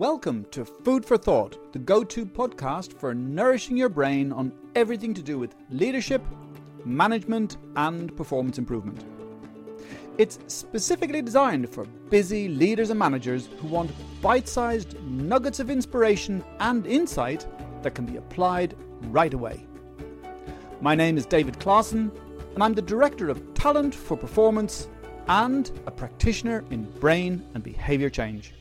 Welcome to Food for Thought, the go to podcast for nourishing your brain on everything to do with leadership, management, and performance improvement. It's specifically designed for busy leaders and managers who want bite sized nuggets of inspiration and insight that can be applied right away. My name is David Clausen, and I'm the Director of Talent for Performance and a practitioner in brain and behaviour change.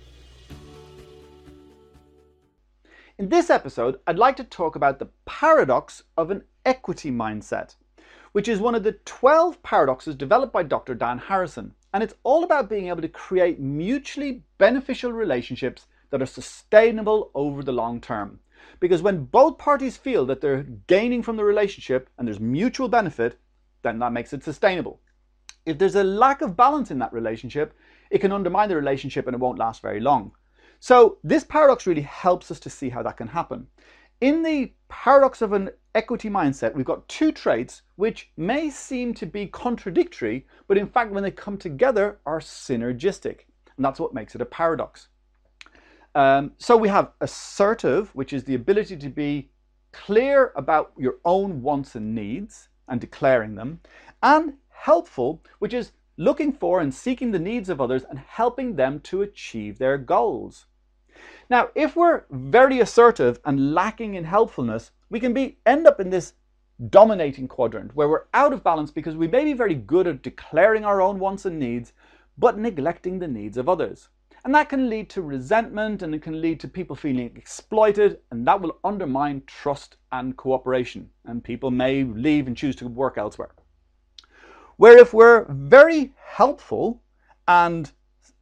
In this episode, I'd like to talk about the paradox of an equity mindset, which is one of the 12 paradoxes developed by Dr. Dan Harrison. And it's all about being able to create mutually beneficial relationships that are sustainable over the long term. Because when both parties feel that they're gaining from the relationship and there's mutual benefit, then that makes it sustainable. If there's a lack of balance in that relationship, it can undermine the relationship and it won't last very long. So this paradox really helps us to see how that can happen. In the paradox of an equity mindset, we've got two traits which may seem to be contradictory, but in fact, when they come together, are synergistic. And that's what makes it a paradox. Um, so we have assertive, which is the ability to be clear about your own wants and needs and declaring them, and helpful, which is looking for and seeking the needs of others and helping them to achieve their goals. Now, if we're very assertive and lacking in helpfulness, we can be end up in this dominating quadrant where we're out of balance because we may be very good at declaring our own wants and needs, but neglecting the needs of others. And that can lead to resentment and it can lead to people feeling exploited, and that will undermine trust and cooperation. And people may leave and choose to work elsewhere. Where if we're very helpful and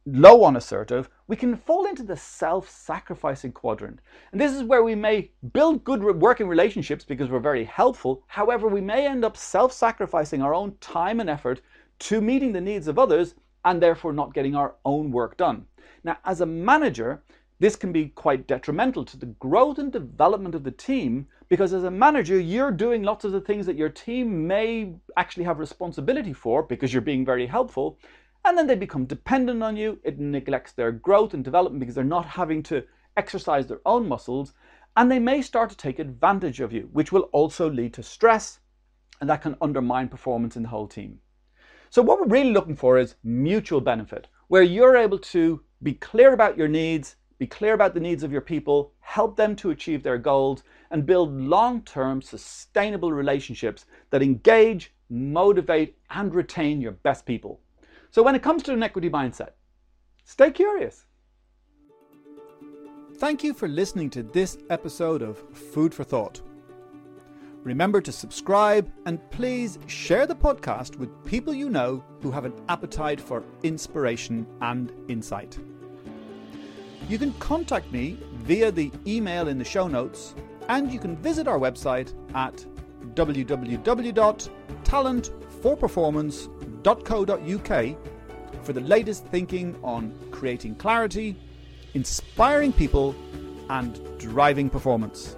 low on assertive, we can fall into the self sacrificing quadrant. And this is where we may build good working relationships because we're very helpful. However, we may end up self sacrificing our own time and effort to meeting the needs of others and therefore not getting our own work done. Now, as a manager, this can be quite detrimental to the growth and development of the team because as a manager, you're doing lots of the things that your team may actually have responsibility for because you're being very helpful. And then they become dependent on you. It neglects their growth and development because they're not having to exercise their own muscles. And they may start to take advantage of you, which will also lead to stress and that can undermine performance in the whole team. So, what we're really looking for is mutual benefit, where you're able to be clear about your needs, be clear about the needs of your people, help them to achieve their goals, and build long term sustainable relationships that engage, motivate, and retain your best people. So, when it comes to an equity mindset, stay curious. Thank you for listening to this episode of Food for Thought. Remember to subscribe and please share the podcast with people you know who have an appetite for inspiration and insight. You can contact me via the email in the show notes, and you can visit our website at www.talentforperformance.co.uk for the latest thinking on creating clarity, inspiring people, and driving performance.